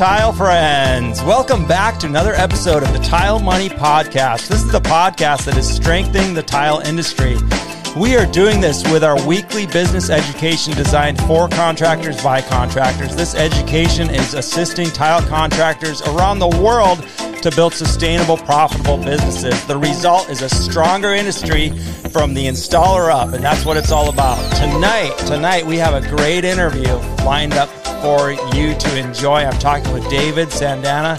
Tile friends. Welcome back to another episode of the Tile Money Podcast. This is the podcast that is strengthening the tile industry. We are doing this with our weekly business education designed for contractors by contractors. This education is assisting tile contractors around the world to build sustainable, profitable businesses. The result is a stronger industry from the installer up, and that's what it's all about. Tonight, tonight we have a great interview lined up for you to enjoy. I'm talking with David Sandana,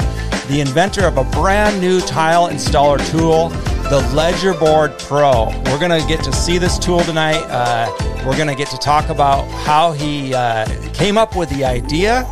the inventor of a brand new tile installer tool, the Ledger Board Pro. We're going to get to see this tool tonight. Uh, we're going to get to talk about how he uh, came up with the idea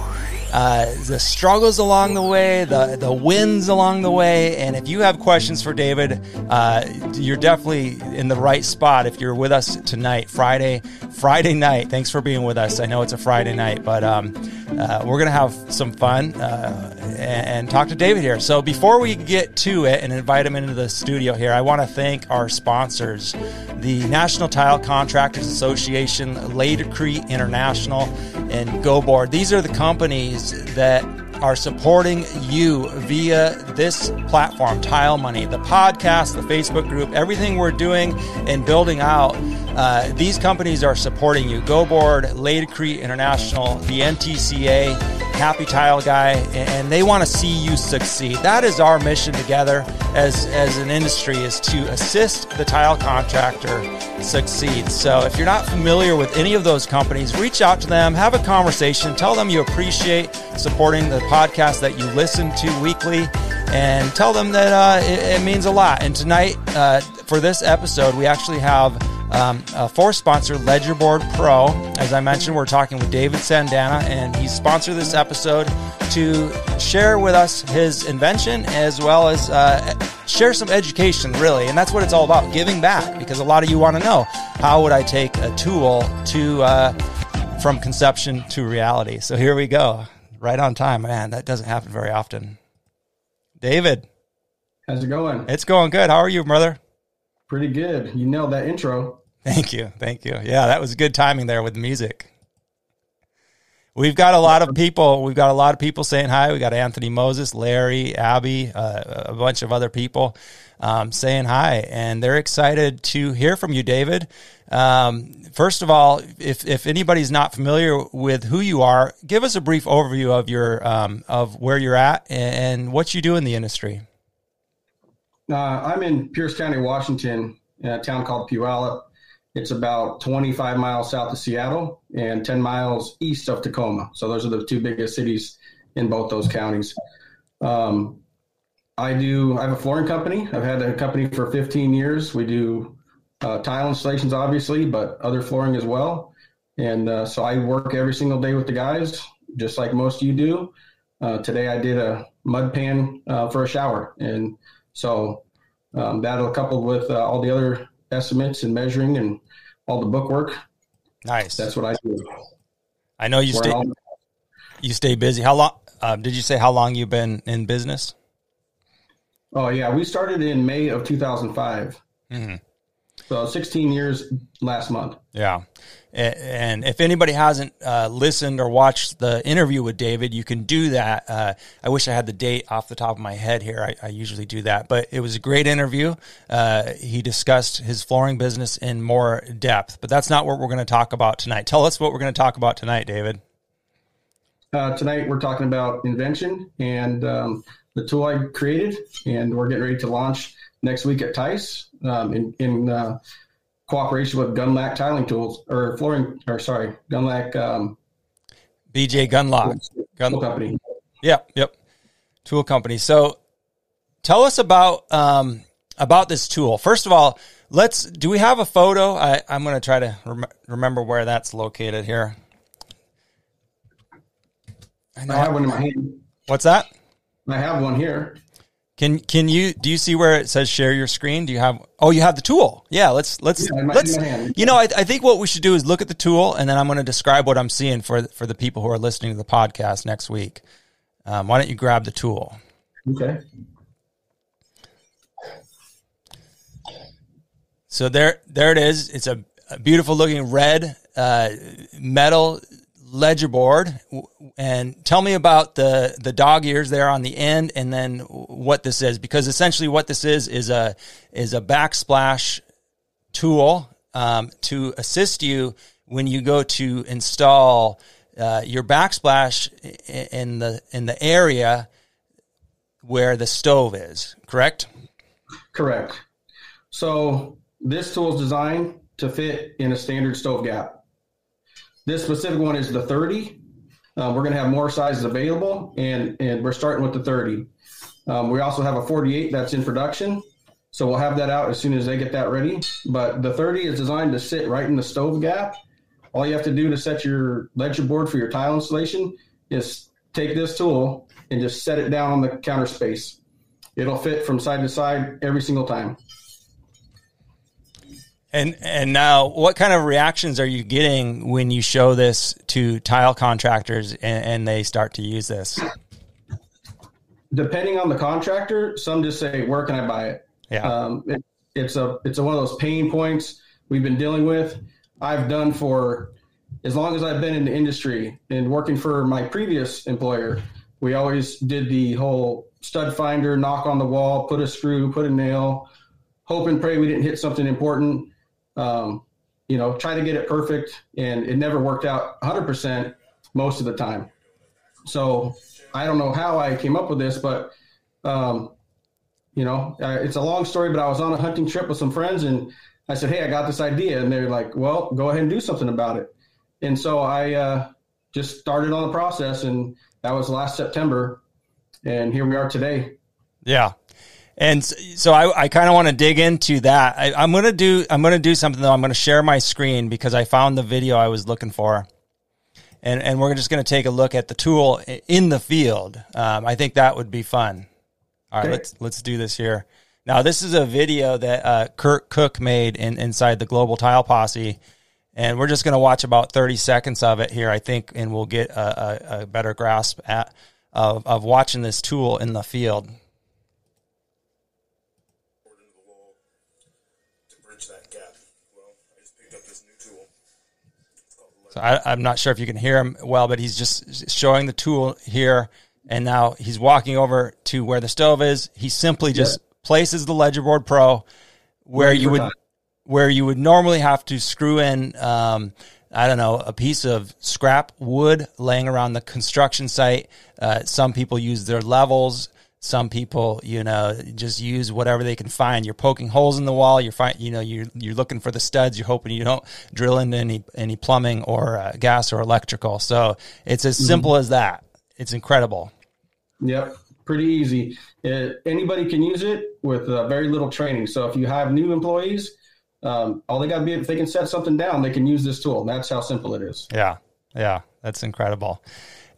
uh, the struggles along the way, the the wins along the way, and if you have questions for David, uh, you're definitely in the right spot. If you're with us tonight, Friday, Friday night. Thanks for being with us. I know it's a Friday night, but um, uh, we're gonna have some fun uh, and, and, talk to David here. So before we get to it and invite him into the studio here, I want to thank our sponsors, the National Tile Contractors Association, Laticrete International, and GoBoard. These are the companies companies that are supporting you via this platform, Tile Money, the podcast, the Facebook group, everything we're doing and building out. Uh, these companies are supporting you. GoBoard, Laticrete International, the NTCA, Happy Tile Guy, and they want to see you succeed. That is our mission together as, as an industry is to assist the tile contractor succeed. So if you're not familiar with any of those companies, reach out to them, have a conversation, tell them you appreciate supporting the podcast that you listen to weekly, and tell them that uh, it, it, means a lot. And tonight, uh, for this episode, we actually have um, uh, for sponsor Ledgerboard Pro. As I mentioned, we're talking with David Sandana, and he sponsored this episode to share with us his invention as well as uh, share some education, really. And that's what it's all about giving back because a lot of you want to know how would I take a tool to uh, from conception to reality. So here we go, right on time. Man, that doesn't happen very often. David. How's it going? It's going good. How are you, brother? Pretty good. You nailed that intro. Thank you. Thank you. Yeah, that was good timing there with the music. We've got a lot of people. We've got a lot of people saying hi. We got Anthony Moses, Larry, Abby, uh, a bunch of other people um, saying hi, and they're excited to hear from you, David. Um, first of all, if if anybody's not familiar with who you are, give us a brief overview of your um, of where you're at and, and what you do in the industry. Uh, I'm in Pierce County, Washington, in a town called Puyallup. It's about 25 miles south of Seattle and 10 miles east of Tacoma. So those are the two biggest cities in both those counties. Um, I do. I have a flooring company. I've had a company for 15 years. We do uh, tile installations, obviously, but other flooring as well. And uh, so I work every single day with the guys, just like most of you do. Uh, today I did a mud pan uh, for a shower, and so um, that coupled with uh, all the other estimates and measuring and all the bookwork. Nice. That's what I do. I know you stay. You stay busy. How long? Uh, did you say how long you've been in business? Oh yeah, we started in May of 2005. Mm-hmm. So 16 years last month. Yeah. And if anybody hasn't uh, listened or watched the interview with David, you can do that. Uh, I wish I had the date off the top of my head here. I, I usually do that, but it was a great interview. Uh, he discussed his flooring business in more depth, but that's not what we're going to talk about tonight. Tell us what we're going to talk about tonight, David. Uh, tonight, we're talking about invention and um, the tool I created, and we're getting ready to launch next week at TISE um, in, in uh, cooperation with Gundlach Tiling Tools or flooring, or sorry, Gundlach. Um, BJ Gundlach. Gun company. Yep, yep. Tool company. So tell us about um, about this tool. First of all, let's. Do we have a photo? I, I'm going to try to rem- remember where that's located here. I, I have one in my hand. What's that? I have one here. Can can you do you see where it says share your screen? Do you have oh you have the tool? Yeah, let's let's yeah, let's you know I, I think what we should do is look at the tool and then I'm going to describe what I'm seeing for for the people who are listening to the podcast next week. Um, why don't you grab the tool? Okay. So there there it is. It's a, a beautiful looking red uh, metal ledger board and tell me about the the dog ears there on the end and then what this is because essentially what this is is a is a backsplash tool um, to assist you when you go to install uh, your backsplash in the in the area where the stove is correct? Correct. So this tool is designed to fit in a standard stove gap this specific one is the 30. Um, we're going to have more sizes available, and, and we're starting with the 30. Um, we also have a 48 that's in production. So we'll have that out as soon as they get that ready. But the 30 is designed to sit right in the stove gap. All you have to do to set your ledger board for your tile installation is take this tool and just set it down on the counter space. It'll fit from side to side every single time. And and now, what kind of reactions are you getting when you show this to tile contractors and, and they start to use this? Depending on the contractor, some just say, "Where can I buy it?" Yeah, um, it, it's a it's a, one of those pain points we've been dealing with. I've done for as long as I've been in the industry and working for my previous employer. We always did the whole stud finder, knock on the wall, put a screw, put a nail, hope and pray we didn't hit something important um, you know, try to get it perfect, and it never worked out 100% most of the time. So I don't know how I came up with this, but um, you know, it's a long story. But I was on a hunting trip with some friends, and I said, "Hey, I got this idea," and they're like, "Well, go ahead and do something about it." And so I uh, just started on the process, and that was last September, and here we are today. Yeah, and so I, I kind of want to dig into that. I, I'm gonna do I'm gonna do something though. I'm gonna share my screen because I found the video I was looking for, and and we're just gonna take a look at the tool in the field. Um, I think that would be fun. All right, let's let's do this here. Now this is a video that uh, Kurt Cook made in, inside the Global Tile Posse, and we're just gonna watch about 30 seconds of it here. I think, and we'll get a, a, a better grasp at of of watching this tool in the field. So I, am not sure if you can hear him well, but he's just showing the tool here, and now he's walking over to where the stove is. He simply just yeah. places the Ledger Board Pro where you would where you would normally have to screw in. Um, I don't know, a piece of scrap wood laying around the construction site. Uh, some people use their levels. Some people, you know, just use whatever they can find. You're poking holes in the wall. You're find, you know, you're you're looking for the studs. You're hoping you don't drill into any any plumbing or uh, gas or electrical. So it's as mm-hmm. simple as that. It's incredible. Yep, pretty easy. It, uh, anybody can use it with uh, very little training. So if you have new employees, um, all they got to be if they can set something down, they can use this tool. That's how simple it is. Yeah, yeah, that's incredible.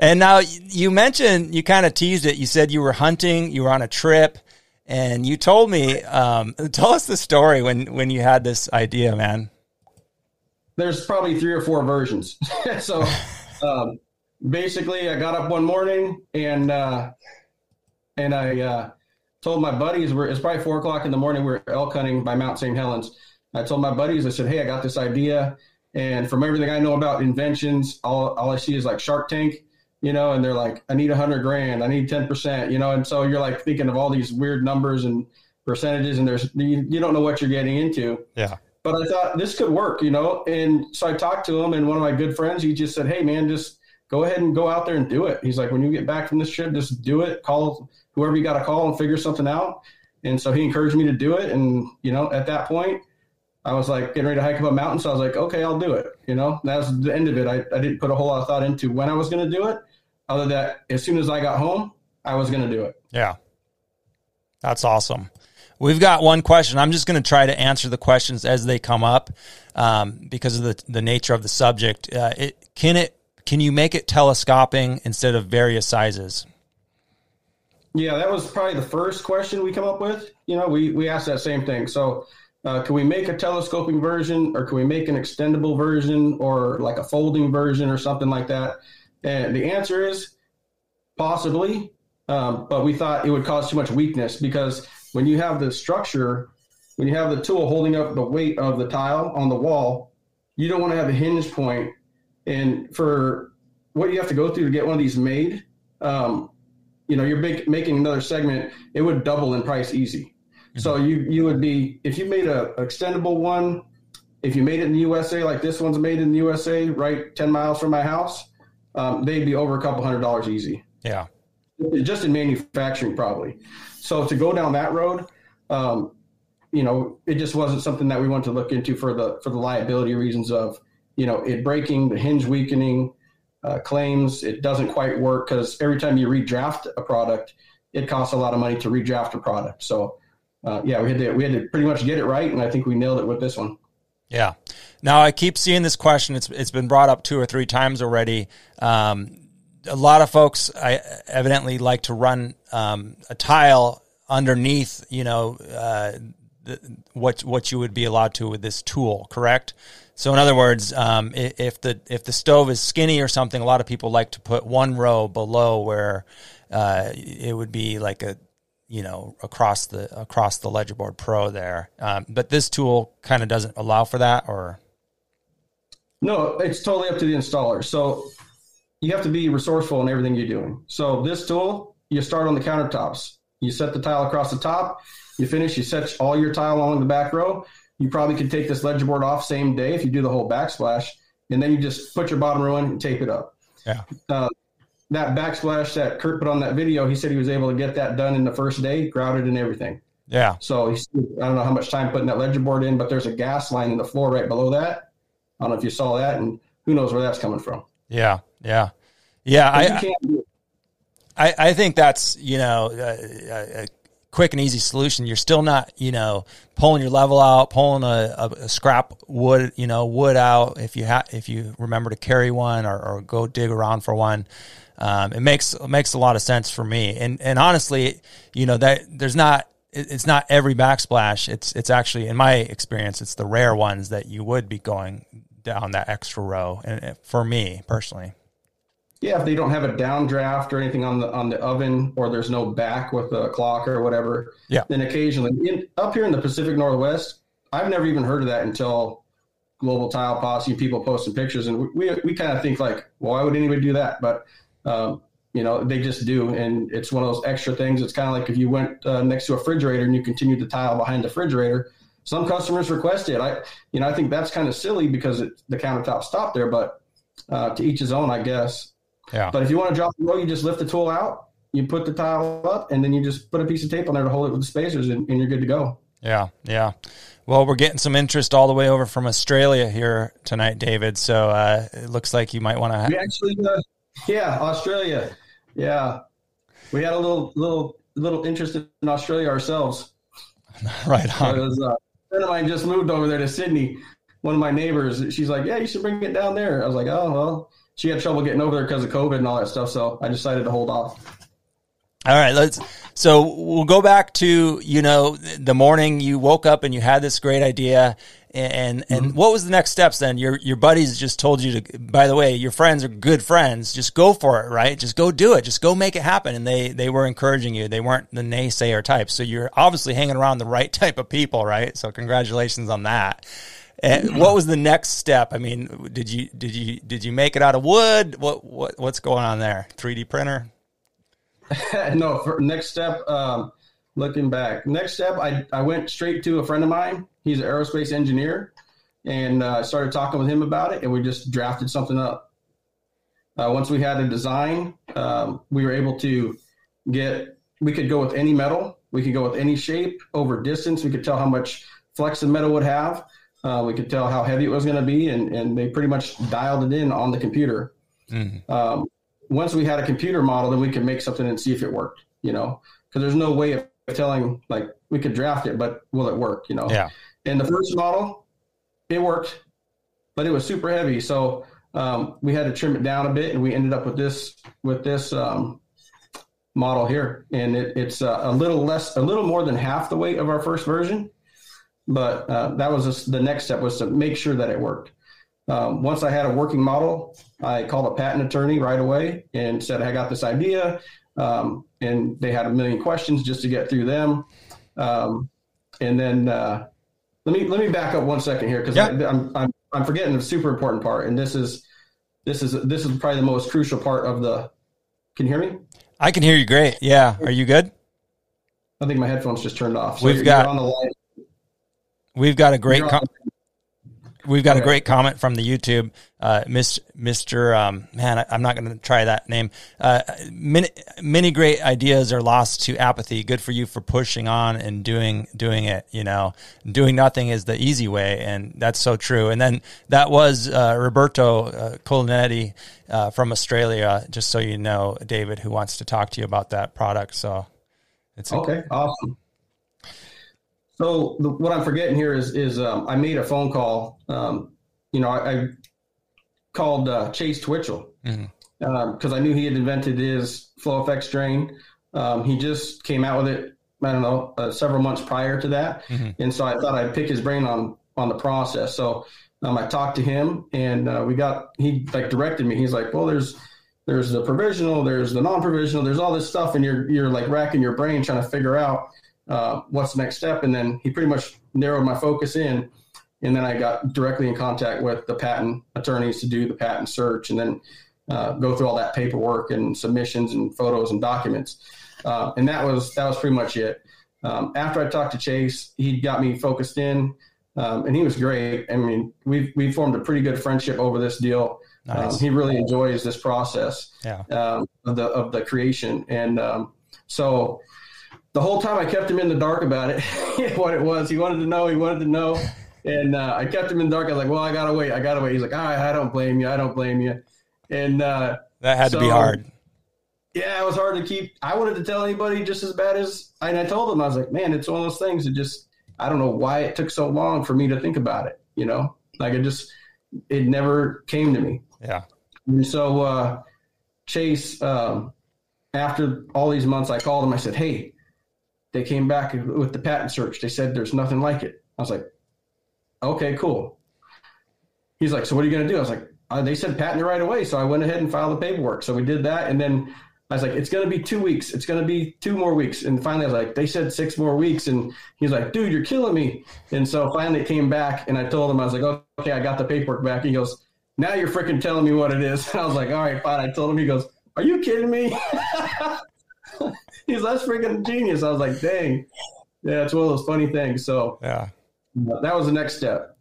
And now you mentioned you kind of teased it. You said you were hunting, you were on a trip, and you told me. Um, tell us the story when when you had this idea, man. There's probably three or four versions. so um, basically, I got up one morning and uh, and I uh, told my buddies. We're, it's probably four o'clock in the morning. We we're elk hunting by Mount St. Helens. I told my buddies. I said, "Hey, I got this idea." And from everything I know about inventions, all, all I see is like Shark Tank you know, and they're like, I need a hundred grand, I need 10%, you know, and so you're like thinking of all these weird numbers and percentages and there's, you, you don't know what you're getting into. Yeah. But I thought this could work, you know, and so I talked to him and one of my good friends, he just said, Hey man, just go ahead and go out there and do it. He's like, when you get back from this trip, just do it, call whoever you got to call and figure something out. And so he encouraged me to do it. And, you know, at that point, I was like getting ready to hike up a mountain. So I was like, okay, I'll do it. You know, that was the end of it. I, I didn't put a whole lot of thought into when I was going to do it other that as soon as I got home, I was going to do it. Yeah. That's awesome. We've got one question. I'm just going to try to answer the questions as they come up um, because of the, the nature of the subject. Uh, it, can it can you make it telescoping instead of various sizes? Yeah, that was probably the first question we come up with. You know, we we asked that same thing. So, uh, can we make a telescoping version, or can we make an extendable version, or like a folding version, or something like that? And the answer is possibly, um, but we thought it would cause too much weakness because when you have the structure, when you have the tool holding up the weight of the tile on the wall, you don't want to have a hinge point. And for what you have to go through to get one of these made, um, you know, you're big, making another segment, it would double in price easy. Mm-hmm. So you you would be if you made a extendable one, if you made it in the USA like this one's made in the USA, right, ten miles from my house, um, they'd be over a couple hundred dollars easy. Yeah, just in manufacturing probably. So to go down that road, um, you know, it just wasn't something that we wanted to look into for the for the liability reasons of you know it breaking, the hinge weakening, uh, claims. It doesn't quite work because every time you redraft a product, it costs a lot of money to redraft a product. So uh, yeah, we had to we had to pretty much get it right, and I think we nailed it with this one. Yeah. Now I keep seeing this question. It's it's been brought up two or three times already. Um, a lot of folks I evidently like to run um, a tile underneath, you know, uh, the, what what you would be allowed to with this tool, correct? So in other words, um, if the if the stove is skinny or something, a lot of people like to put one row below where uh, it would be like a you know across the across the Ledgerboard Pro there. Um, but this tool kind of doesn't allow for that, or no, it's totally up to the installer. So you have to be resourceful in everything you're doing. So this tool, you start on the countertops. You set the tile across the top. You finish. You set all your tile along the back row. You probably could take this ledger board off same day if you do the whole backsplash, and then you just put your bottom row in and tape it up. Yeah. Uh, that backsplash that Kurt put on that video, he said he was able to get that done in the first day, grouted and everything. Yeah. So I don't know how much time putting that ledger board in, but there's a gas line in the floor right below that. I don't know if you saw that, and who knows where that's coming from. Yeah, yeah, yeah. I, I, I think that's you know a, a, quick and easy solution. You're still not you know pulling your level out, pulling a, a, a scrap wood you know wood out if you if you remember to carry one or, or go dig around for one. Um, it makes it makes a lot of sense for me. And and honestly, you know that there's not it's not every backsplash. It's it's actually in my experience, it's the rare ones that you would be going down that extra row. And for me personally. Yeah, if they don't have a downdraft or anything on the on the oven, or there's no back with a clock or whatever. Yeah. Then occasionally, in, up here in the Pacific Northwest, I've never even heard of that until Global Tile Posse people posting pictures, and we we, we kind of think like, well, why would anybody do that? But um, you know, they just do. And it's one of those extra things. It's kind of like if you went uh, next to a refrigerator and you continued to tile behind the refrigerator, some customers request it. I, you know, I think that's kind of silly because it, the countertop stopped there, but uh, to each his own, I guess. Yeah. But if you want to drop the row, you just lift the tool out, you put the tile up, and then you just put a piece of tape on there to hold it with the spacers, and, and you're good to go. Yeah, yeah. Well, we're getting some interest all the way over from Australia here tonight, David. So uh, it looks like you might want to. Ha- we actually, uh, yeah, Australia. Yeah, we had a little little little interest in Australia ourselves. right on. Was, uh, friend of mine just moved over there to Sydney. One of my neighbors, she's like, "Yeah, you should bring it down there." I was like, "Oh well." She had trouble getting over there because of COVID and all that stuff, so I decided to hold off. All right, let's. So we'll go back to you know the morning you woke up and you had this great idea, and and mm-hmm. what was the next steps then? Your your buddies just told you to. By the way, your friends are good friends. Just go for it, right? Just go do it. Just go make it happen. And they they were encouraging you. They weren't the naysayer type. So you're obviously hanging around the right type of people, right? So congratulations on that. And what was the next step? I mean, did you did you did you make it out of wood? What what what's going on there? 3D printer? no, for next step, um, looking back, next step, I, I went straight to a friend of mine. He's an aerospace engineer, and uh, started talking with him about it, and we just drafted something up. Uh, once we had a design, um, we were able to get. We could go with any metal. We could go with any shape over distance. We could tell how much flex the metal would have. Uh, we could tell how heavy it was going to be, and, and they pretty much dialed it in on the computer. Mm-hmm. Um, once we had a computer model, then we could make something and see if it worked, you know, because there's no way of telling, like, we could draft it, but will it work, you know? Yeah. And the first model, it worked, but it was super heavy. So um, we had to trim it down a bit, and we ended up with this, with this um, model here. And it, it's uh, a little less, a little more than half the weight of our first version. But uh, that was just, the next step was to make sure that it worked. Um, once I had a working model, I called a patent attorney right away and said, I got this idea. Um, and they had a million questions just to get through them. Um, and then uh, let me let me back up one second here because yeah. I'm, I'm I'm forgetting a super important part. And this is this is this is probably the most crucial part of the. Can you hear me? I can hear you great. Yeah, are you good? I think my headphones just turned off. So we've got on the line. We've got a great. Com- We've got a great comment from the YouTube, uh, Mr. Um, man, I, am not going to try that name. Uh, many, many great ideas are lost to apathy. Good for you for pushing on and doing, doing it. You know, doing nothing is the easy way. And that's so true. And then that was, uh, Roberto uh, Colinetti, uh, from Australia, just so you know, David, who wants to talk to you about that product. So it's okay. A- awesome. So the, what I'm forgetting here is is um, I made a phone call. Um, you know, I, I called uh, Chase Twitchell because mm-hmm. um, I knew he had invented his FlowFX drain. Um, he just came out with it. I don't know uh, several months prior to that, mm-hmm. and so I thought I'd pick his brain on on the process. So um, I talked to him, and uh, we got he like directed me. He's like, "Well, there's there's the provisional, there's the non-provisional, there's all this stuff, and you're you're like racking your brain trying to figure out." Uh, what's the next step? And then he pretty much narrowed my focus in. And then I got directly in contact with the patent attorneys to do the patent search and then uh, go through all that paperwork and submissions and photos and documents. Uh, and that was that was pretty much it. Um, after I talked to Chase, he got me focused in, um, and he was great. I mean, we we formed a pretty good friendship over this deal. Um, nice. Um, he really enjoys this process yeah. Um, of the of the creation, and um, so the whole time I kept him in the dark about it, what it was. He wanted to know. He wanted to know, and uh, I kept him in the dark. I was like, "Well, I gotta wait. I gotta wait." He's like, "I, I don't blame you. I don't blame you." And uh, that had so, to be hard. Yeah, it was hard to keep. I wanted to tell anybody just as bad as, and I told him I was like, "Man, it's one of those things that just I don't know why it took so long for me to think about it. You know, like it just it never came to me." Yeah. And so uh, Chase, um, after all these months, I called him. I said, "Hey." They came back with the patent search. They said there's nothing like it. I was like, okay, cool. He's like, so what are you going to do? I was like, uh, they said patent it right away. So I went ahead and filed the paperwork. So we did that. And then I was like, it's going to be two weeks. It's going to be two more weeks. And finally, I was like, they said six more weeks. And he's like, dude, you're killing me. And so finally it came back. And I told him, I was like, okay, I got the paperwork back. He goes, now you're freaking telling me what it is. And I was like, all right, fine. I told him, he goes, are you kidding me? he's that's freaking genius. I was like, dang. Yeah, it's one of those funny things. So yeah, that was the next step.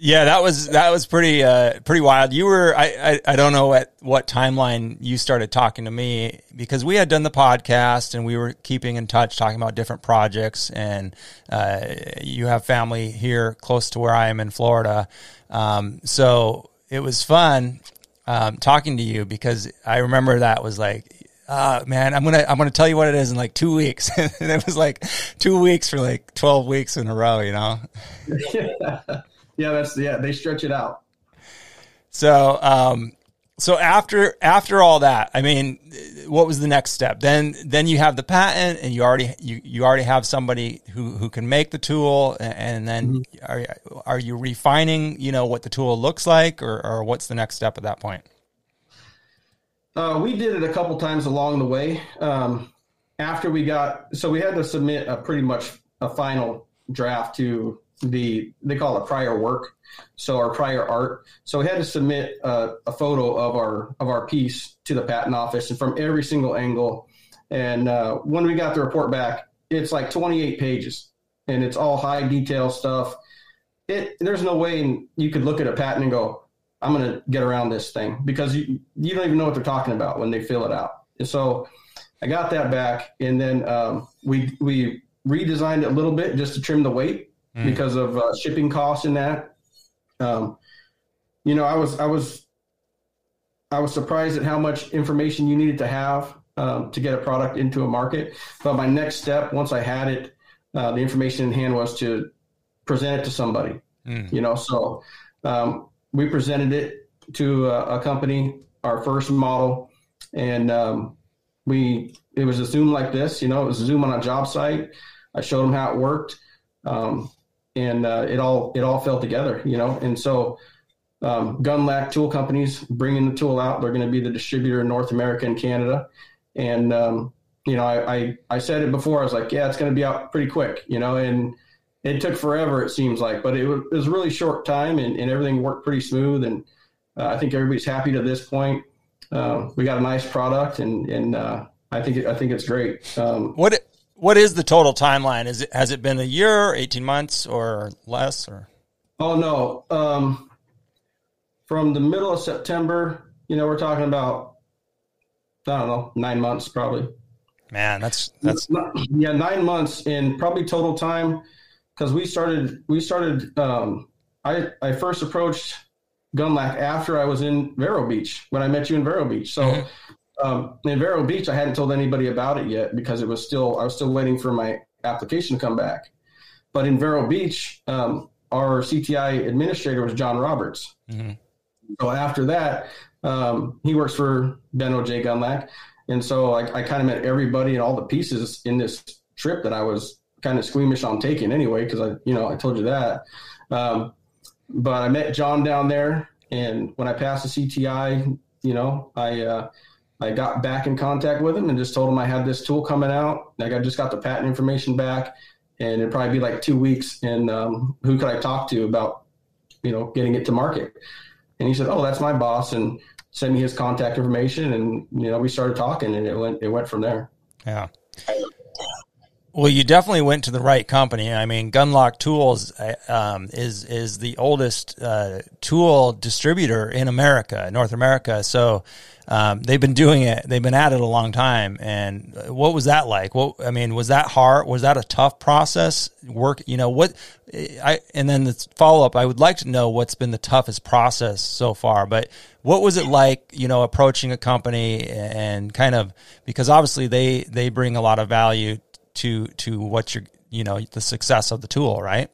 Yeah, that was that was pretty uh, pretty wild. You were I, I, I don't know at what timeline you started talking to me because we had done the podcast and we were keeping in touch, talking about different projects. And uh, you have family here close to where I am in Florida, um, so it was fun um, talking to you because I remember that was like uh, man, I'm gonna I'm gonna tell you what it is in like two weeks, and it was like two weeks for like twelve weeks in a row, you know. yeah, yeah, that's yeah. They stretch it out. So, um, so after after all that, I mean, what was the next step? Then then you have the patent, and you already you, you already have somebody who, who can make the tool, and then mm-hmm. are are you refining, you know, what the tool looks like, or or what's the next step at that point? Uh, we did it a couple times along the way. Um, after we got, so we had to submit a pretty much a final draft to the they call it prior work, so our prior art. So we had to submit a, a photo of our of our piece to the patent office and from every single angle. And uh, when we got the report back, it's like 28 pages, and it's all high detail stuff. It there's no way you could look at a patent and go, I'm going to get around this thing because you, you don't even know what they're talking about when they fill it out. And so I got that back, and then um, we we redesigned it a little bit just to trim the weight mm. because of uh, shipping costs and that. Um, you know, I was I was I was surprised at how much information you needed to have um, to get a product into a market. But my next step, once I had it, uh, the information in hand was to present it to somebody. Mm. You know, so um, we presented it to a, a company, our first model, and um, we it was a Zoom like this. You know, it was Zoom on a job site. I showed them how it worked, um, and uh, it all it all fell together. You know, and so. Um, Gundlach tool companies bringing the tool out. They're going to be the distributor in North America and Canada. And, um, you know, I, I, I, said it before. I was like, yeah, it's going to be out pretty quick, you know, and it took forever, it seems like, but it was, it was a really short time and, and everything worked pretty smooth. And uh, I think everybody's happy to this point. Uh, we got a nice product, and and uh, I think I think it's great. Um, what what is the total timeline? Is it has it been a year, eighteen months, or less? Or oh no, um, from the middle of September, you know, we're talking about I don't know nine months probably. Man, that's that's yeah nine months in probably total time because we started we started. Um, I I first approached Gundlach after I was in Vero Beach when I met you in Vero Beach. So mm-hmm. um, in Vero Beach, I hadn't told anybody about it yet because it was still I was still waiting for my application to come back. But in Vero Beach, um, our CTI administrator was John Roberts. Mm-hmm. So after that, um, he works for Ben O.J. Gundlach, and so I, I kind of met everybody and all the pieces in this trip that I was kind of squeamish on taking anyway because I you know I told you that. Um, but I met John down there, and when I passed the CTI, you know, I uh, I got back in contact with him and just told him I had this tool coming out. Like I just got the patent information back, and it'd probably be like two weeks. And um, who could I talk to about, you know, getting it to market? And he said, "Oh, that's my boss," and sent me his contact information, and you know, we started talking, and it went it went from there. Yeah. Well, you definitely went to the right company. I mean, Gundlach Tools uh, um, is is the oldest uh, tool distributor in America, North America. So um, they've been doing it. They've been at it a long time. And what was that like? What I mean, was that hard? Was that a tough process? Work, you know what? I and then the follow up. I would like to know what's been the toughest process so far. But what was it like? You know, approaching a company and kind of because obviously they they bring a lot of value to to what you're you know the success of the tool, right?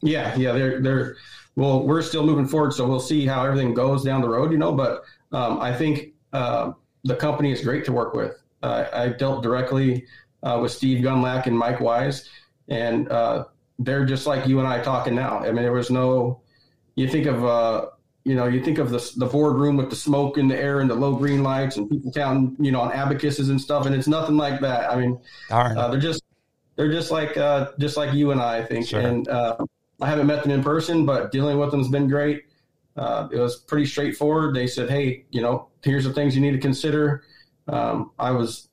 Yeah, yeah, they're they're well, we're still moving forward, so we'll see how everything goes down the road, you know. But um, I think uh, the company is great to work with. Uh, I dealt directly uh, with Steve Gundlach and Mike Wise, and uh, they're just like you and I talking now. I mean, there was no. You think of uh, you know, you think of the the boardroom with the smoke in the air and the low green lights and people counting, you know, on abacuses and stuff, and it's nothing like that. I mean, uh, they're just they're just like uh, just like you and I, I think. Sure. And uh, I haven't met them in person, but dealing with them has been great. Uh, it was pretty straightforward. They said, "Hey, you know, here's the things you need to consider." Um, I was,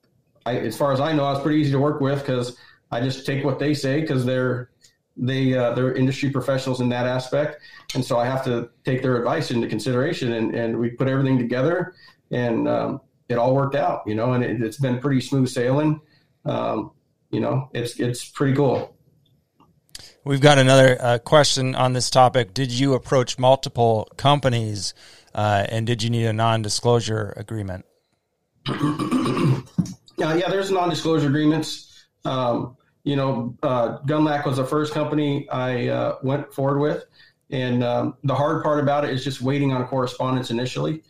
I, as far as I know, I was pretty easy to work with because I just take what they say because they're they uh, they're industry professionals in that aspect, and so I have to take their advice into consideration. And, and we put everything together, and um, it all worked out, you know. And it, has been pretty smooth sailing. Um, you know, it's it's pretty cool. We've got another uh, question on this topic. Did you approach multiple companies, uh, and did you need a non-disclosure agreement? yeah, yeah. There's non-disclosure agreements. Um, you know, uh, Gundlach was the first company I uh, went forward with, and um, the hard part about it is just waiting on correspondence initially,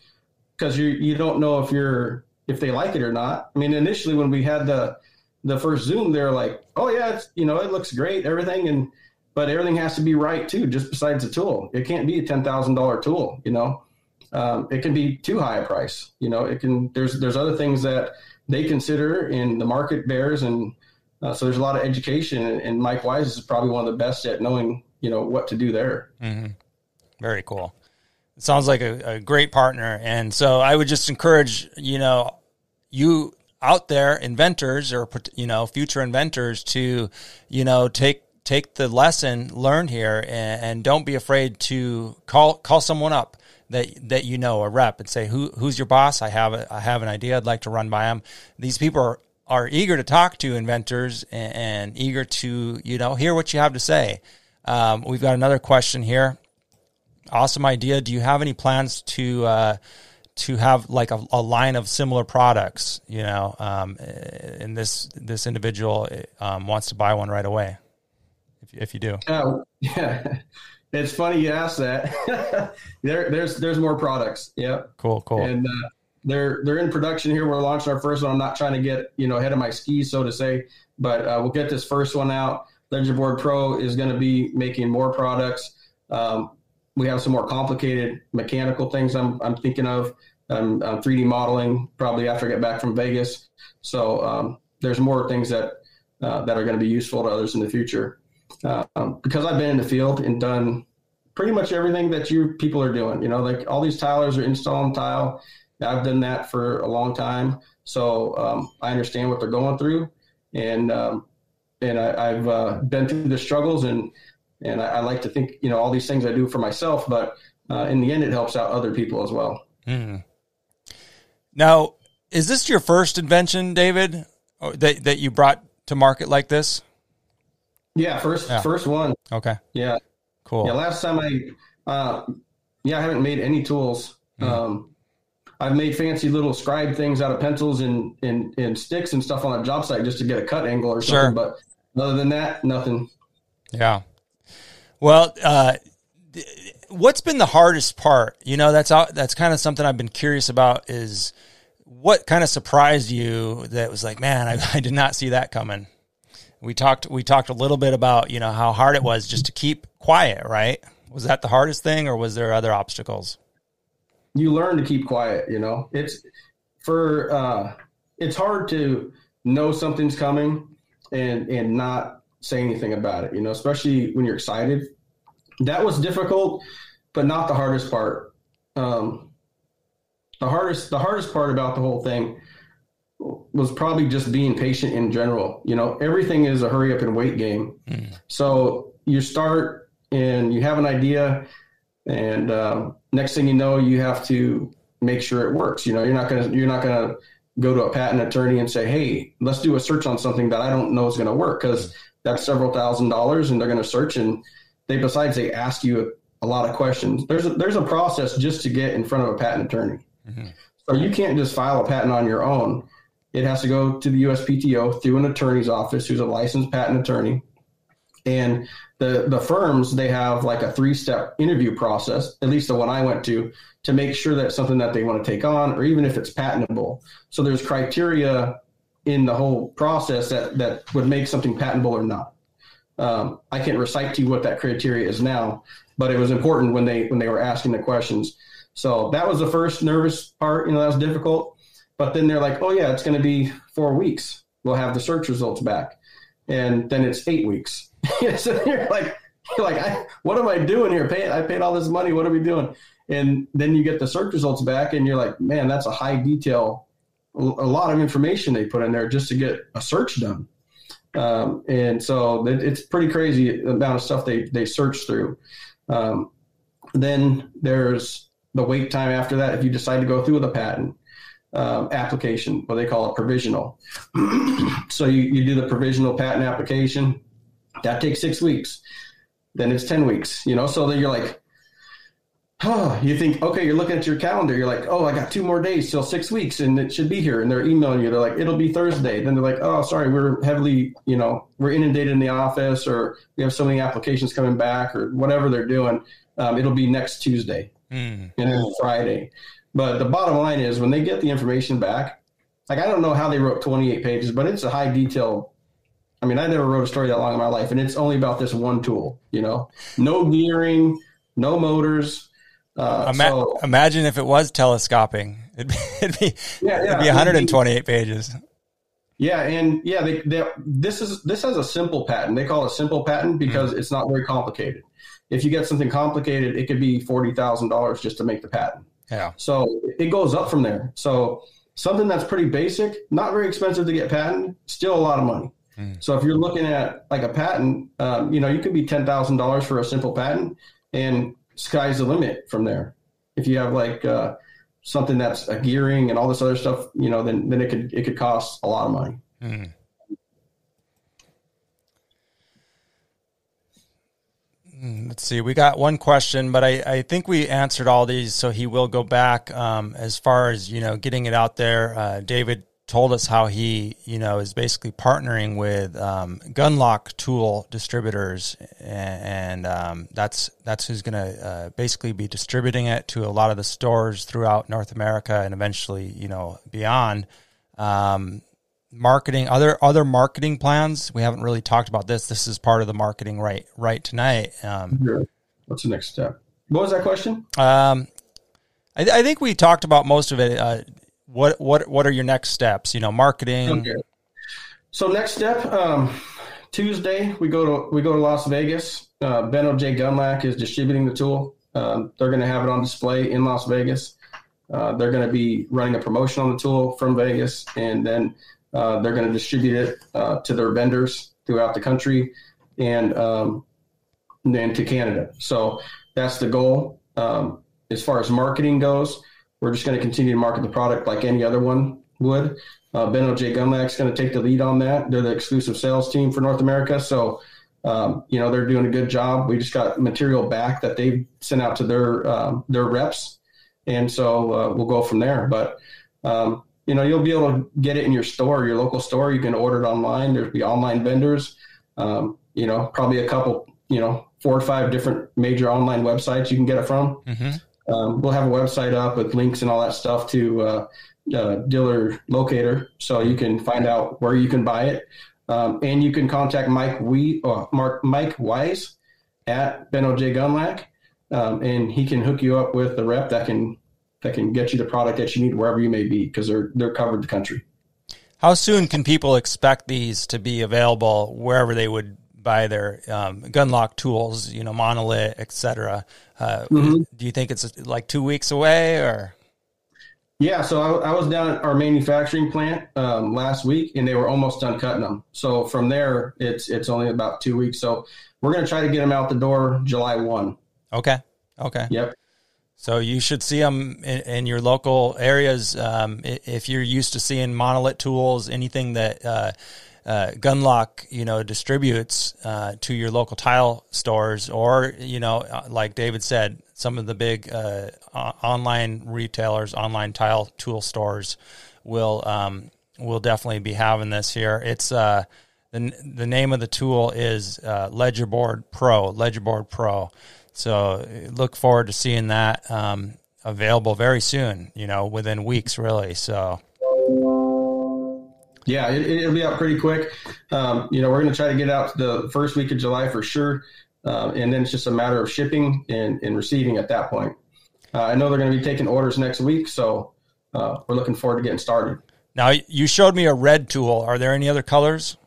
because you you don't know if you're if they like it or not. I mean, initially when we had the the first Zoom, they're like, "Oh yeah, it's you know it looks great, everything," and but everything has to be right too. Just besides the tool, it can't be a ten thousand dollar tool. You know, um, it can be too high a price. You know, it can. There's there's other things that they consider in the market bears and uh, so there's a lot of education, and, Mike Wise is probably one of the best at knowing you know what to do there. Mm-hmm. Very cool. It sounds like a, a great partner, and so I would just encourage you know you out there inventors or you know future inventors to you know take take the lesson learned here and, and, don't be afraid to call call someone up that that you know a rep and say who who's your boss I have a, I have an idea I'd like to run by them these people are are eager to talk to inventors and, and eager to you know hear what you have to say. Um, we've got another question here. Awesome idea. Do you have any plans to uh, to have like a, a, line of similar products? You know, um, and this this individual um, wants to buy one right away. If, if you do, uh, yeah, it's funny you ask that. there, there's there's more products. Yeah, cool, cool. And uh, they're they're in production here. We're launching our first one. I'm not trying to get you know ahead of my skis, so to say, but uh, we'll get this first one out. Ledger Board Pro is going to be making more products. Um, we have some more complicated mechanical things I'm, I'm thinking of. I'm, I'm 3D modeling probably after I get back from Vegas. So um, there's more things that uh, that are going to be useful to others in the future. Uh, um, because I've been in the field and done pretty much everything that you people are doing. You know, like all these tilers are installing tile. I've done that for a long time, so um, I understand what they're going through, and um, and I, have uh, been through the struggles, and and I, I, like to think you know all these things I do for myself, but uh, in the end, it helps out other people as well. Mm. Now, is this your first invention, David, that that you brought to market like this? Yeah, first yeah. first one. Okay. Yeah. Cool. Yeah, last time I, uh, yeah, I haven't made any tools. Mm. Um, I've made fancy little scribe things out of pencils and, and, and sticks and stuff on a job site just to get a cut angle or something. Sure. But other than that, nothing. Yeah. Well, uh, what's been the hardest part? You know, that's that's kind of something I've been curious about. Is what kind of surprised you that was like, man, I, I did not see that coming. We talked we talked a little bit about you know how hard it was just to keep quiet, right? Was that the hardest thing, or was there other obstacles? You learn to keep quiet. You know, it's for uh, it's hard to know something's coming and and not say anything about it. You know, especially when you're excited. That was difficult, but not the hardest part. Um, the hardest the hardest part about the whole thing was probably just being patient in general. You know, everything is a hurry up and wait game. Mm. So you start and you have an idea, and um, next thing you know, you have to make sure it works. You know, you're not gonna you're not gonna go to a patent attorney and say, "Hey, let's do a search on something that I don't know is going to work," because that's several thousand dollars, and they're going to search and they besides they ask you a lot of questions. There's a, there's a process just to get in front of a patent attorney. Mm-hmm. So you can't just file a patent on your own. It has to go to the USPTO through an attorney's office who's a licensed patent attorney. And the the firms they have like a three step interview process, at least the one I went to, to make sure that something that they want to take on, or even if it's patentable. So there's criteria in the whole process that that would make something patentable or not. Um, I can't recite to you what that criteria is now, but it was important when they when they were asking the questions. So that was the first nervous part. You know, that was difficult. But then they're like, oh yeah, it's going to be four weeks. We'll have the search results back, and then it's eight weeks. so you're like, you're like, I, what am I doing here? Pay, I paid all this money. What are we doing? And then you get the search results back, and you're like, man, that's a high detail, a lot of information they put in there just to get a search done. Um, and so it's pretty crazy amount of stuff they they search through. Um, then there's the wait time after that if you decide to go through with a patent um, application, what they call a provisional. so you, you do the provisional patent application. That takes six weeks. Then it's 10 weeks, you know? So then you're like, oh, you think, okay, you're looking at your calendar. You're like, oh, I got two more days till six weeks and it should be here. And they're emailing you. They're like, it'll be Thursday. Then they're like, oh, sorry, we're heavily, you know, we're inundated in the office or we have so many applications coming back or whatever they're doing. Um, it'll be next Tuesday mm. and then Friday. But the bottom line is when they get the information back, like I don't know how they wrote 28 pages, but it's a high detail. I mean, I never wrote a story that long in my life, and it's only about this one tool. You know, no gearing, no motors. Uh, Ima- so, imagine if it was telescoping. It'd be, it'd be, yeah, yeah. It'd be 128 pages. Yeah, and yeah, they, they, this is this has a simple patent. They call it a simple patent because mm-hmm. it's not very complicated. If you get something complicated, it could be forty thousand dollars just to make the patent. Yeah. So it goes up from there. So something that's pretty basic, not very expensive to get patent, still a lot of money. Mm. So if you're looking at like a patent, um, you know, you could be ten thousand dollars for a simple patent, and sky's the limit from there. If you have like uh, something that's a gearing and all this other stuff, you know, then then it could it could cost a lot of money. Mm. Mm, let's see. We got one question, but I, I think we answered all these, so he will go back. Um, as far as you know, getting it out there, uh, David told us how he you know is basically partnering with um, Gundlach tool distributors, and, and um, that's that's who's going to uh, basically be distributing it to a lot of the stores throughout North America and eventually you know beyond. Um, marketing other other marketing plans we haven't really talked about this this is part of the marketing right right tonight um, sure. what's the next step what was that question um, I, I, think we talked about most of it uh, what what what are your next steps you know marketing okay. so next step um, tuesday we go to we go to las vegas uh, Benno J. Gundlach is distributing the tool. Um, they're going to have it on display in Las Vegas. Uh, they're going to be running a promotion on the tool from Vegas, and then uh, they're going to distribute it uh, to their vendors throughout the country and um, then to Canada. So that's the goal. Um, as far as marketing goes, we're just going to continue to market the product like any other one would. Uh, Benno J. Gundlach is going to take the lead on that. They're the exclusive sales team for North America. So, um, you know, they're doing a good job. We just got material back that they've sent out to their um, their reps, and so uh, we'll go from there. But um, you know, you'll be able to get it in your store, your local store. You can order it online. There'll be online vendors. Um, you know, probably a couple, you know, four or five different major online websites you can get it from. Mm-hmm. Um, we'll have a website up with links and all that stuff to uh, uh, dealer locator, so you can find out where you can buy it. Um, and you can contact Mike we uh, Mark Mike Wise at Benno J Gundlach, um, and he can hook you up with the rep that can that can get you the product that you need wherever you may be because they're they're covered the country. How soon can people expect these to be available wherever they would buy their um, Gundlach tools? You know, monolith, etc. Uh, mm-hmm. Do you think it's like two weeks away or? Yeah, so I, I, was down at our manufacturing plant um, last week, and they were almost done cutting them. So from there, it's it's only about two weeks. So we're going to try to get them out the door July one. Okay. Okay. Yep. So you should see them in, in your local areas. Um, if you're used to seeing monolith tools, anything that uh, uh, Gundlach, you know, distributes uh, to your local tile stores, or you know, uh, like David said, some of the big uh, online retailers, online tile tool stores will um, will definitely be having this here. It's uh, the the name of the tool is uh, Ledgerboard Pro. Ledgerboard Pro. So look forward to seeing that um, available very soon. You know, within weeks, really. So. Yeah, it, will be out pretty quick. Um, you know, we're going to try to get out the first week of July for sure. Uh, and then it's just a matter of shipping and, and receiving at that point. Uh, I know they're going to be taking orders next week, so uh, we're looking forward to getting started. Now, you showed me a red tool. Are there any other colors?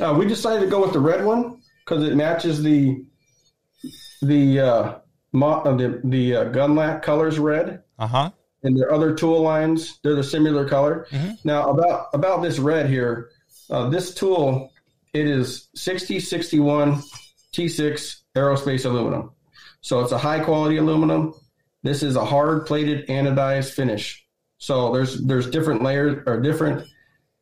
Uh, we decided to go with the red one because it matches the the uh, mo- uh, the the Gundlach colors red. Uh huh. And their other tool lines, they're the similar color. Mm-hmm. Now, about about this red here, this tool, it is 6061 T6 aerospace aluminum. So it's a high quality aluminum. This is a hard plated anodized finish. So there's there's different layers or different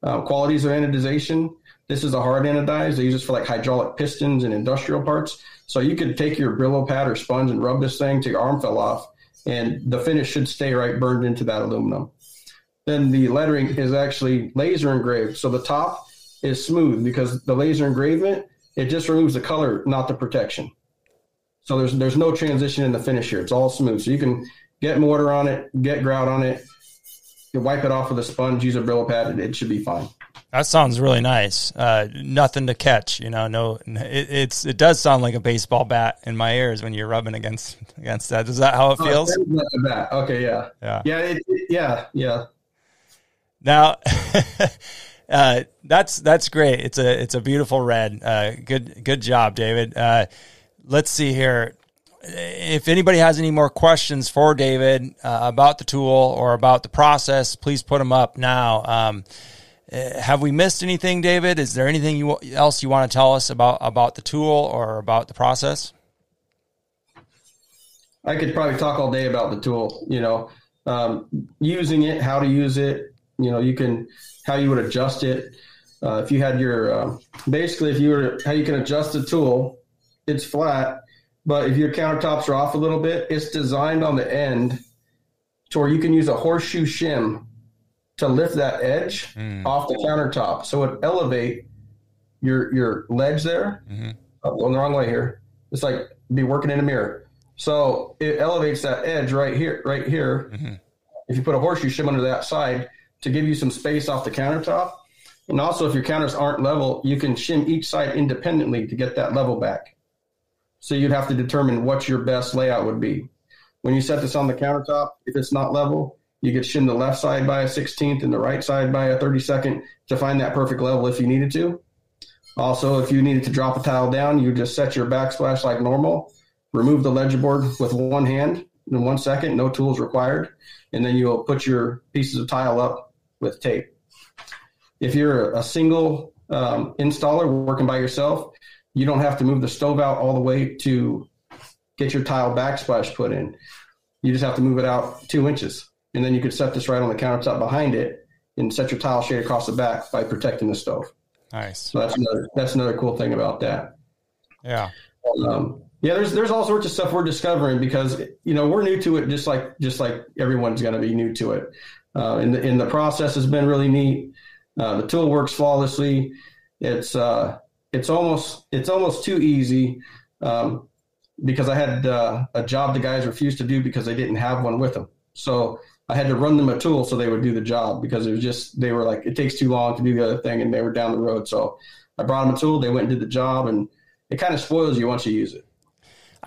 uh, qualities of anodization. This is a hard anodized. They use this for like hydraulic pistons and industrial parts. So you could take your Brillo pad or sponge and rub this thing till your arm fell off, and the finish should stay right burned into that aluminum. Then the lettering is actually laser engraved. So the top is smooth because the laser engravement it just removes the color, not the protection. So there's there's no transition in the finish here. It's all smooth. So you can get mortar on it, get grout on it, wipe it off with a sponge, use a Brillo pad, it, it should be fine. That sounds really nice. Uh, nothing to catch, you know. No, it, it's it does sound like a baseball bat in my ears when you're rubbing against against that. Is that how it oh, feels? Oh, okay, yeah, yeah, yeah, it, yeah, yeah. Now, Uh, that's that's great. It's a it's a beautiful red. Uh, good good job, David. Uh, let's see here. If anybody has any more questions for David uh, about the tool or about the process, please put them up now. Um, have we missed anything, David? Is there anything you, else you want to tell us about about the tool or about the process? I could probably talk all day about the tool. You know, um, using it, how to use it, you know, you can how you would adjust it. Uh, if you had your uh, basically, if you were how you can adjust the tool, it's flat, but if your countertops are off a little bit, it's designed on the end to where you can use a horseshoe shim to lift that edge mm. off the countertop, so it elevate your your ledge there. Mm-hmm. Oh, going the wrong way here. It's like be working in a mirror. So it elevates that edge right here, right here. Mm-hmm. If you put a horseshoe shim under that side, to give you some space off the countertop. And also, if your counters aren't level, you can shim each side independently to get that level back. So you'd have to determine what your best layout would be. When you set this on the countertop, if it's not level, you could shim the left side by a 16th and the right side by a 32nd to find that perfect level if you needed to. Also, if you needed to drop a tile down, you just set your backsplash like normal, remove the ledger board with one hand in one second, no tools required, and then you'll put your pieces of tile up with tape. If you're a single um, installer working by yourself, you don't have to move the stove out all the way to get your tile backsplash put in. You just have to move it out two inches, and then you could set this right on the countertop behind it and set your tile shade across the back by protecting the stove. Nice. So that's another that's another cool thing about that. Yeah. Um, yeah, there's there's all sorts of stuff we're discovering because you know we're new to it, just like just like everyone's going to be new to it. Uh, and the and the process has been really neat. Uh, the tool works flawlessly. It's uh, it's almost it's almost too easy um, because I had uh, a job the guys refused to do because they didn't have one with them. So I had to run them a tool so they would do the job because it was just they were like it takes too long to do the other thing and they were down the road. So I brought them a tool, they went and did the job, and it kind of spoils you once you use it.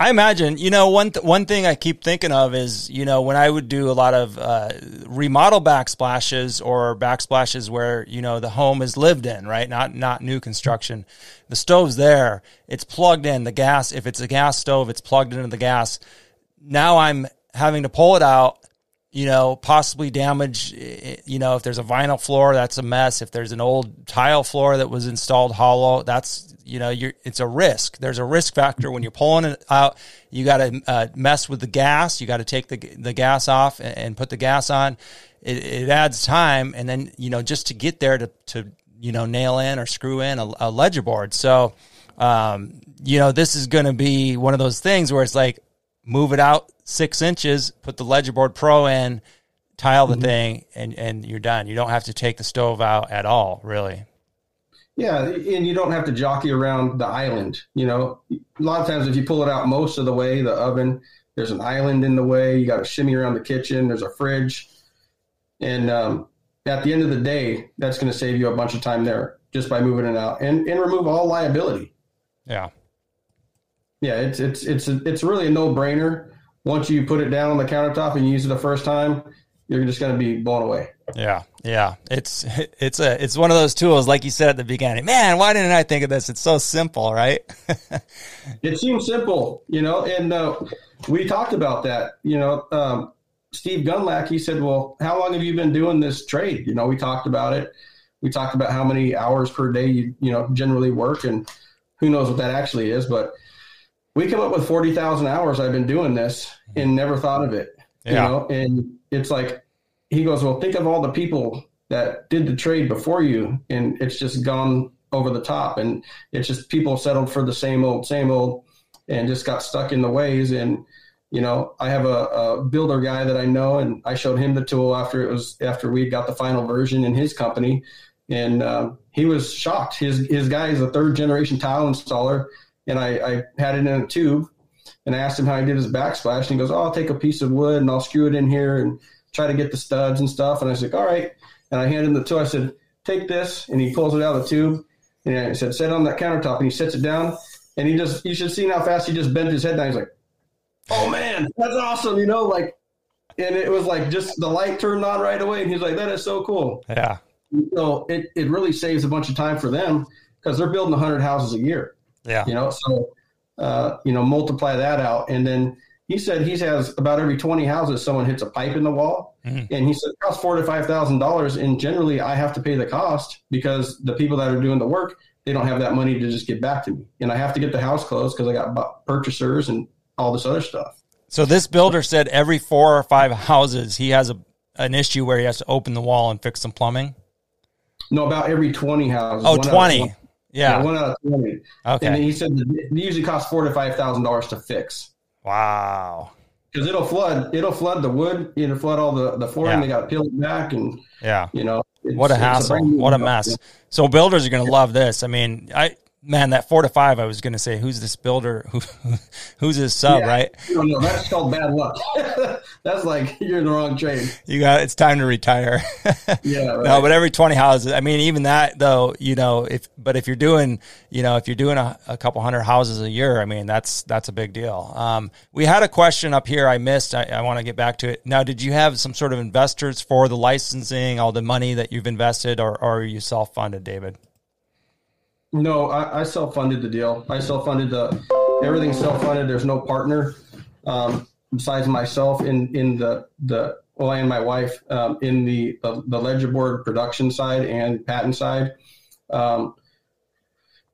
I imagine, you know, one th- one thing I keep thinking of is, you know, when I would do a lot of uh, remodel backsplashes or backsplashes where you know the home is lived in, right? Not not new construction. The stove's there, it's plugged in. The gas, if it's a gas stove, it's plugged into the gas. Now I'm having to pull it out you know, possibly damage, you know, if there's a vinyl floor, that's a mess. If there's an old tile floor that was installed hollow, that's, you know, you're, it's a risk. There's a risk factor when you're pulling it out. You got to uh, mess with the gas. You got to take the, the gas off and, and put the gas on. It, it, adds time. And then, you know, just to get there to, to you know, nail in or screw in a, a ledger board. So, um, you know, this is going to be one of those things where it's like, move it out six inches, put the ledger board pro in, tile the mm-hmm. thing, and, and you're done. You don't have to take the stove out at all, really. Yeah, and you don't have to jockey around the island. You know, a lot of times if you pull it out most of the way, the oven, there's an island in the way. You got to shimmy around the kitchen. There's a fridge, and um, at the end of the day, that's going to save you a bunch of time there just by moving it out and and remove all liability. Yeah, yeah, it's it's it's it's really a no brainer once you put it down on the countertop and use it the first time, you're just going to be blown away. Yeah, yeah. It's it's a it's one of those tools, like you said at the beginning. Man, why didn't I think of this? It's so simple, right? it seems simple, you know. And uh, we talked about that. You know, um, Steve Gundlach. He said, "Well, how long have you been doing this trade?" You know, we talked about it. We talked about how many hours per day you you know generally work, and who knows what that actually is, but we come up with 40,000 hours I've been doing this and never thought of it. Yeah. You know, and it's like he goes, "Well, think of all the people that did the trade before you and it's just gone over the top and it's just people settled for the same old same old and just got stuck in the ways and you know, I have a, a, builder guy that I know, and I showed him the tool after it was after we got the final version in his company, and uh, he was shocked. His his guy is a third generation tile installer, and I, I had it in a tube and I asked him how he did his backsplash. And he goes, Oh, I'll take a piece of wood and I'll screw it in here and try to get the studs and stuff. And I said, All right. And I handed him the tool. I said, Take this. And he pulls it out of the tube. And I said, Set it on that countertop. And he sets it down. And he just, you should see how fast he just bent his head down. He's like, Oh man, that's awesome. You know, like, and it was like just the light turned on right away. And he's like, That is so cool. Yeah. So it, it really saves a bunch of time for them because they're building 100 houses a year. Yeah. You know, so, uh, you know, multiply that out. And then he said he has about every 20 houses, someone hits a pipe in the wall. Mm-hmm. And he said it costs four to $5,000. And generally I have to pay the cost because the people that are doing the work, they don't have that money to just get back to me. And I have to get the house closed because I got purchasers and all this other stuff. So this builder said every four or five houses, he has a, an issue where he has to open the wall and fix some plumbing. No, about every 20 houses. Oh, 20. Yeah. yeah, one out of twenty. Okay. And he said it usually costs four to five thousand dollars to fix. Wow. Because it'll flood, it'll flood the wood, it'll flood all the the flooring. Yeah. They got to peel it back, and yeah, you know, what a hassle, a what a mess. So builders are going to love this. I mean, I man, that four to five, I was going to say, who's this builder? Who, who's his sub, yeah, right? No, no, that's called bad luck. that's like you're in the wrong trade. You got it's time to retire. yeah, right. no, but every twenty houses. I mean, even that though, you know, if but if you're doing, you know, if you're doing a, a couple hundred houses a year, I mean, that's that's a big deal. Um, we had a question up here I missed. I, I want to get back to it now. Did you have some sort of investors for the licensing, all the money that you've invested, or, or are you self funded, David? No, I, I self funded the deal. I self funded the everything self funded. There's no partner um, besides myself in in the the well and my wife um, in the, the the ledger board production side and patent side. Um,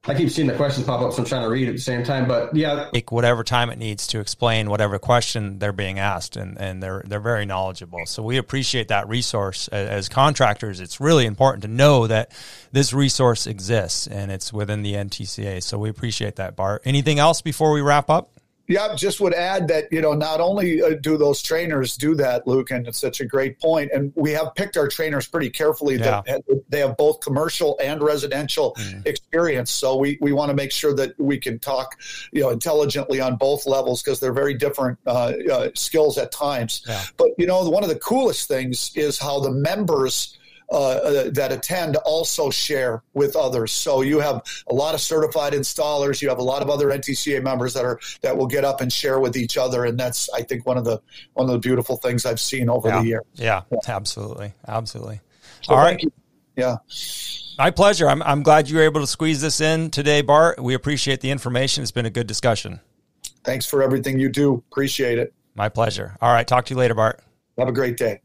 I keep seeing the questions pop up, so I'm trying to read at the same time. But yeah, take whatever time it needs to explain whatever question they're being asked, and, and they're they're very knowledgeable. So we appreciate that resource as, as contractors. It's really important to know that this resource exists and it's within the NTCA. So we appreciate that, Bart. Anything else before we wrap up? Yeah, just would add that you know not only uh, do those trainers do that, Luke, and it's such a great point, and we have picked our trainers pretty carefully. Yeah. That they have both commercial and residential mm. experience, so we we want to make sure that we can talk, you know, intelligently on both levels because they're very different uh, uh, skills at times. Yeah. But you know, one of the coolest things is how the members uh, uh, that attend also share with others. So you have a lot of certified installers. You have a lot of other NTCA members that are that will get up and share with each other, and that's I think one of the one of the beautiful things I've seen over yeah. the year. Yeah, yeah, absolutely, absolutely. So All right. You. Yeah. My pleasure. I'm, I'm glad you were able to squeeze this in today, Bart. We appreciate the information. It's been a good discussion. Thanks for everything you do. Appreciate it. My pleasure. All right. Talk to you later, Bart. Have a great day.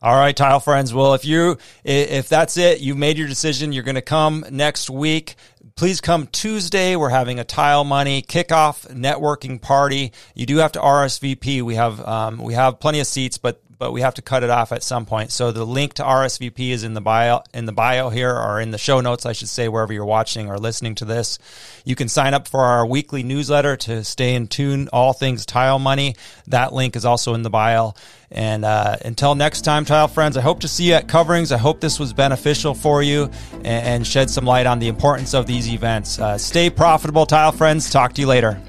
All right, tile friends. Well, if you if that's it, you've made your decision. You're going to come next week. Please come Tuesday. We're having a tile money kickoff networking party. You do have to RSVP. We have um, we have plenty of seats, but but we have to cut it off at some point. So the link to RSVP is in the bio in the bio here or in the show notes, I should say, wherever you're watching or listening to this. You can sign up for our weekly newsletter to stay in tune all things tile money. That link is also in the bio. And uh, until next time, tile friends, I hope to see you at coverings. I hope this was beneficial for you and, and shed some light on the importance of these events. Uh, stay profitable, tile friends. Talk to you later.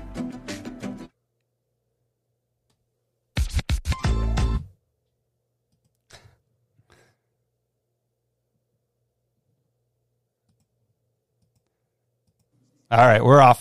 All right, we're off.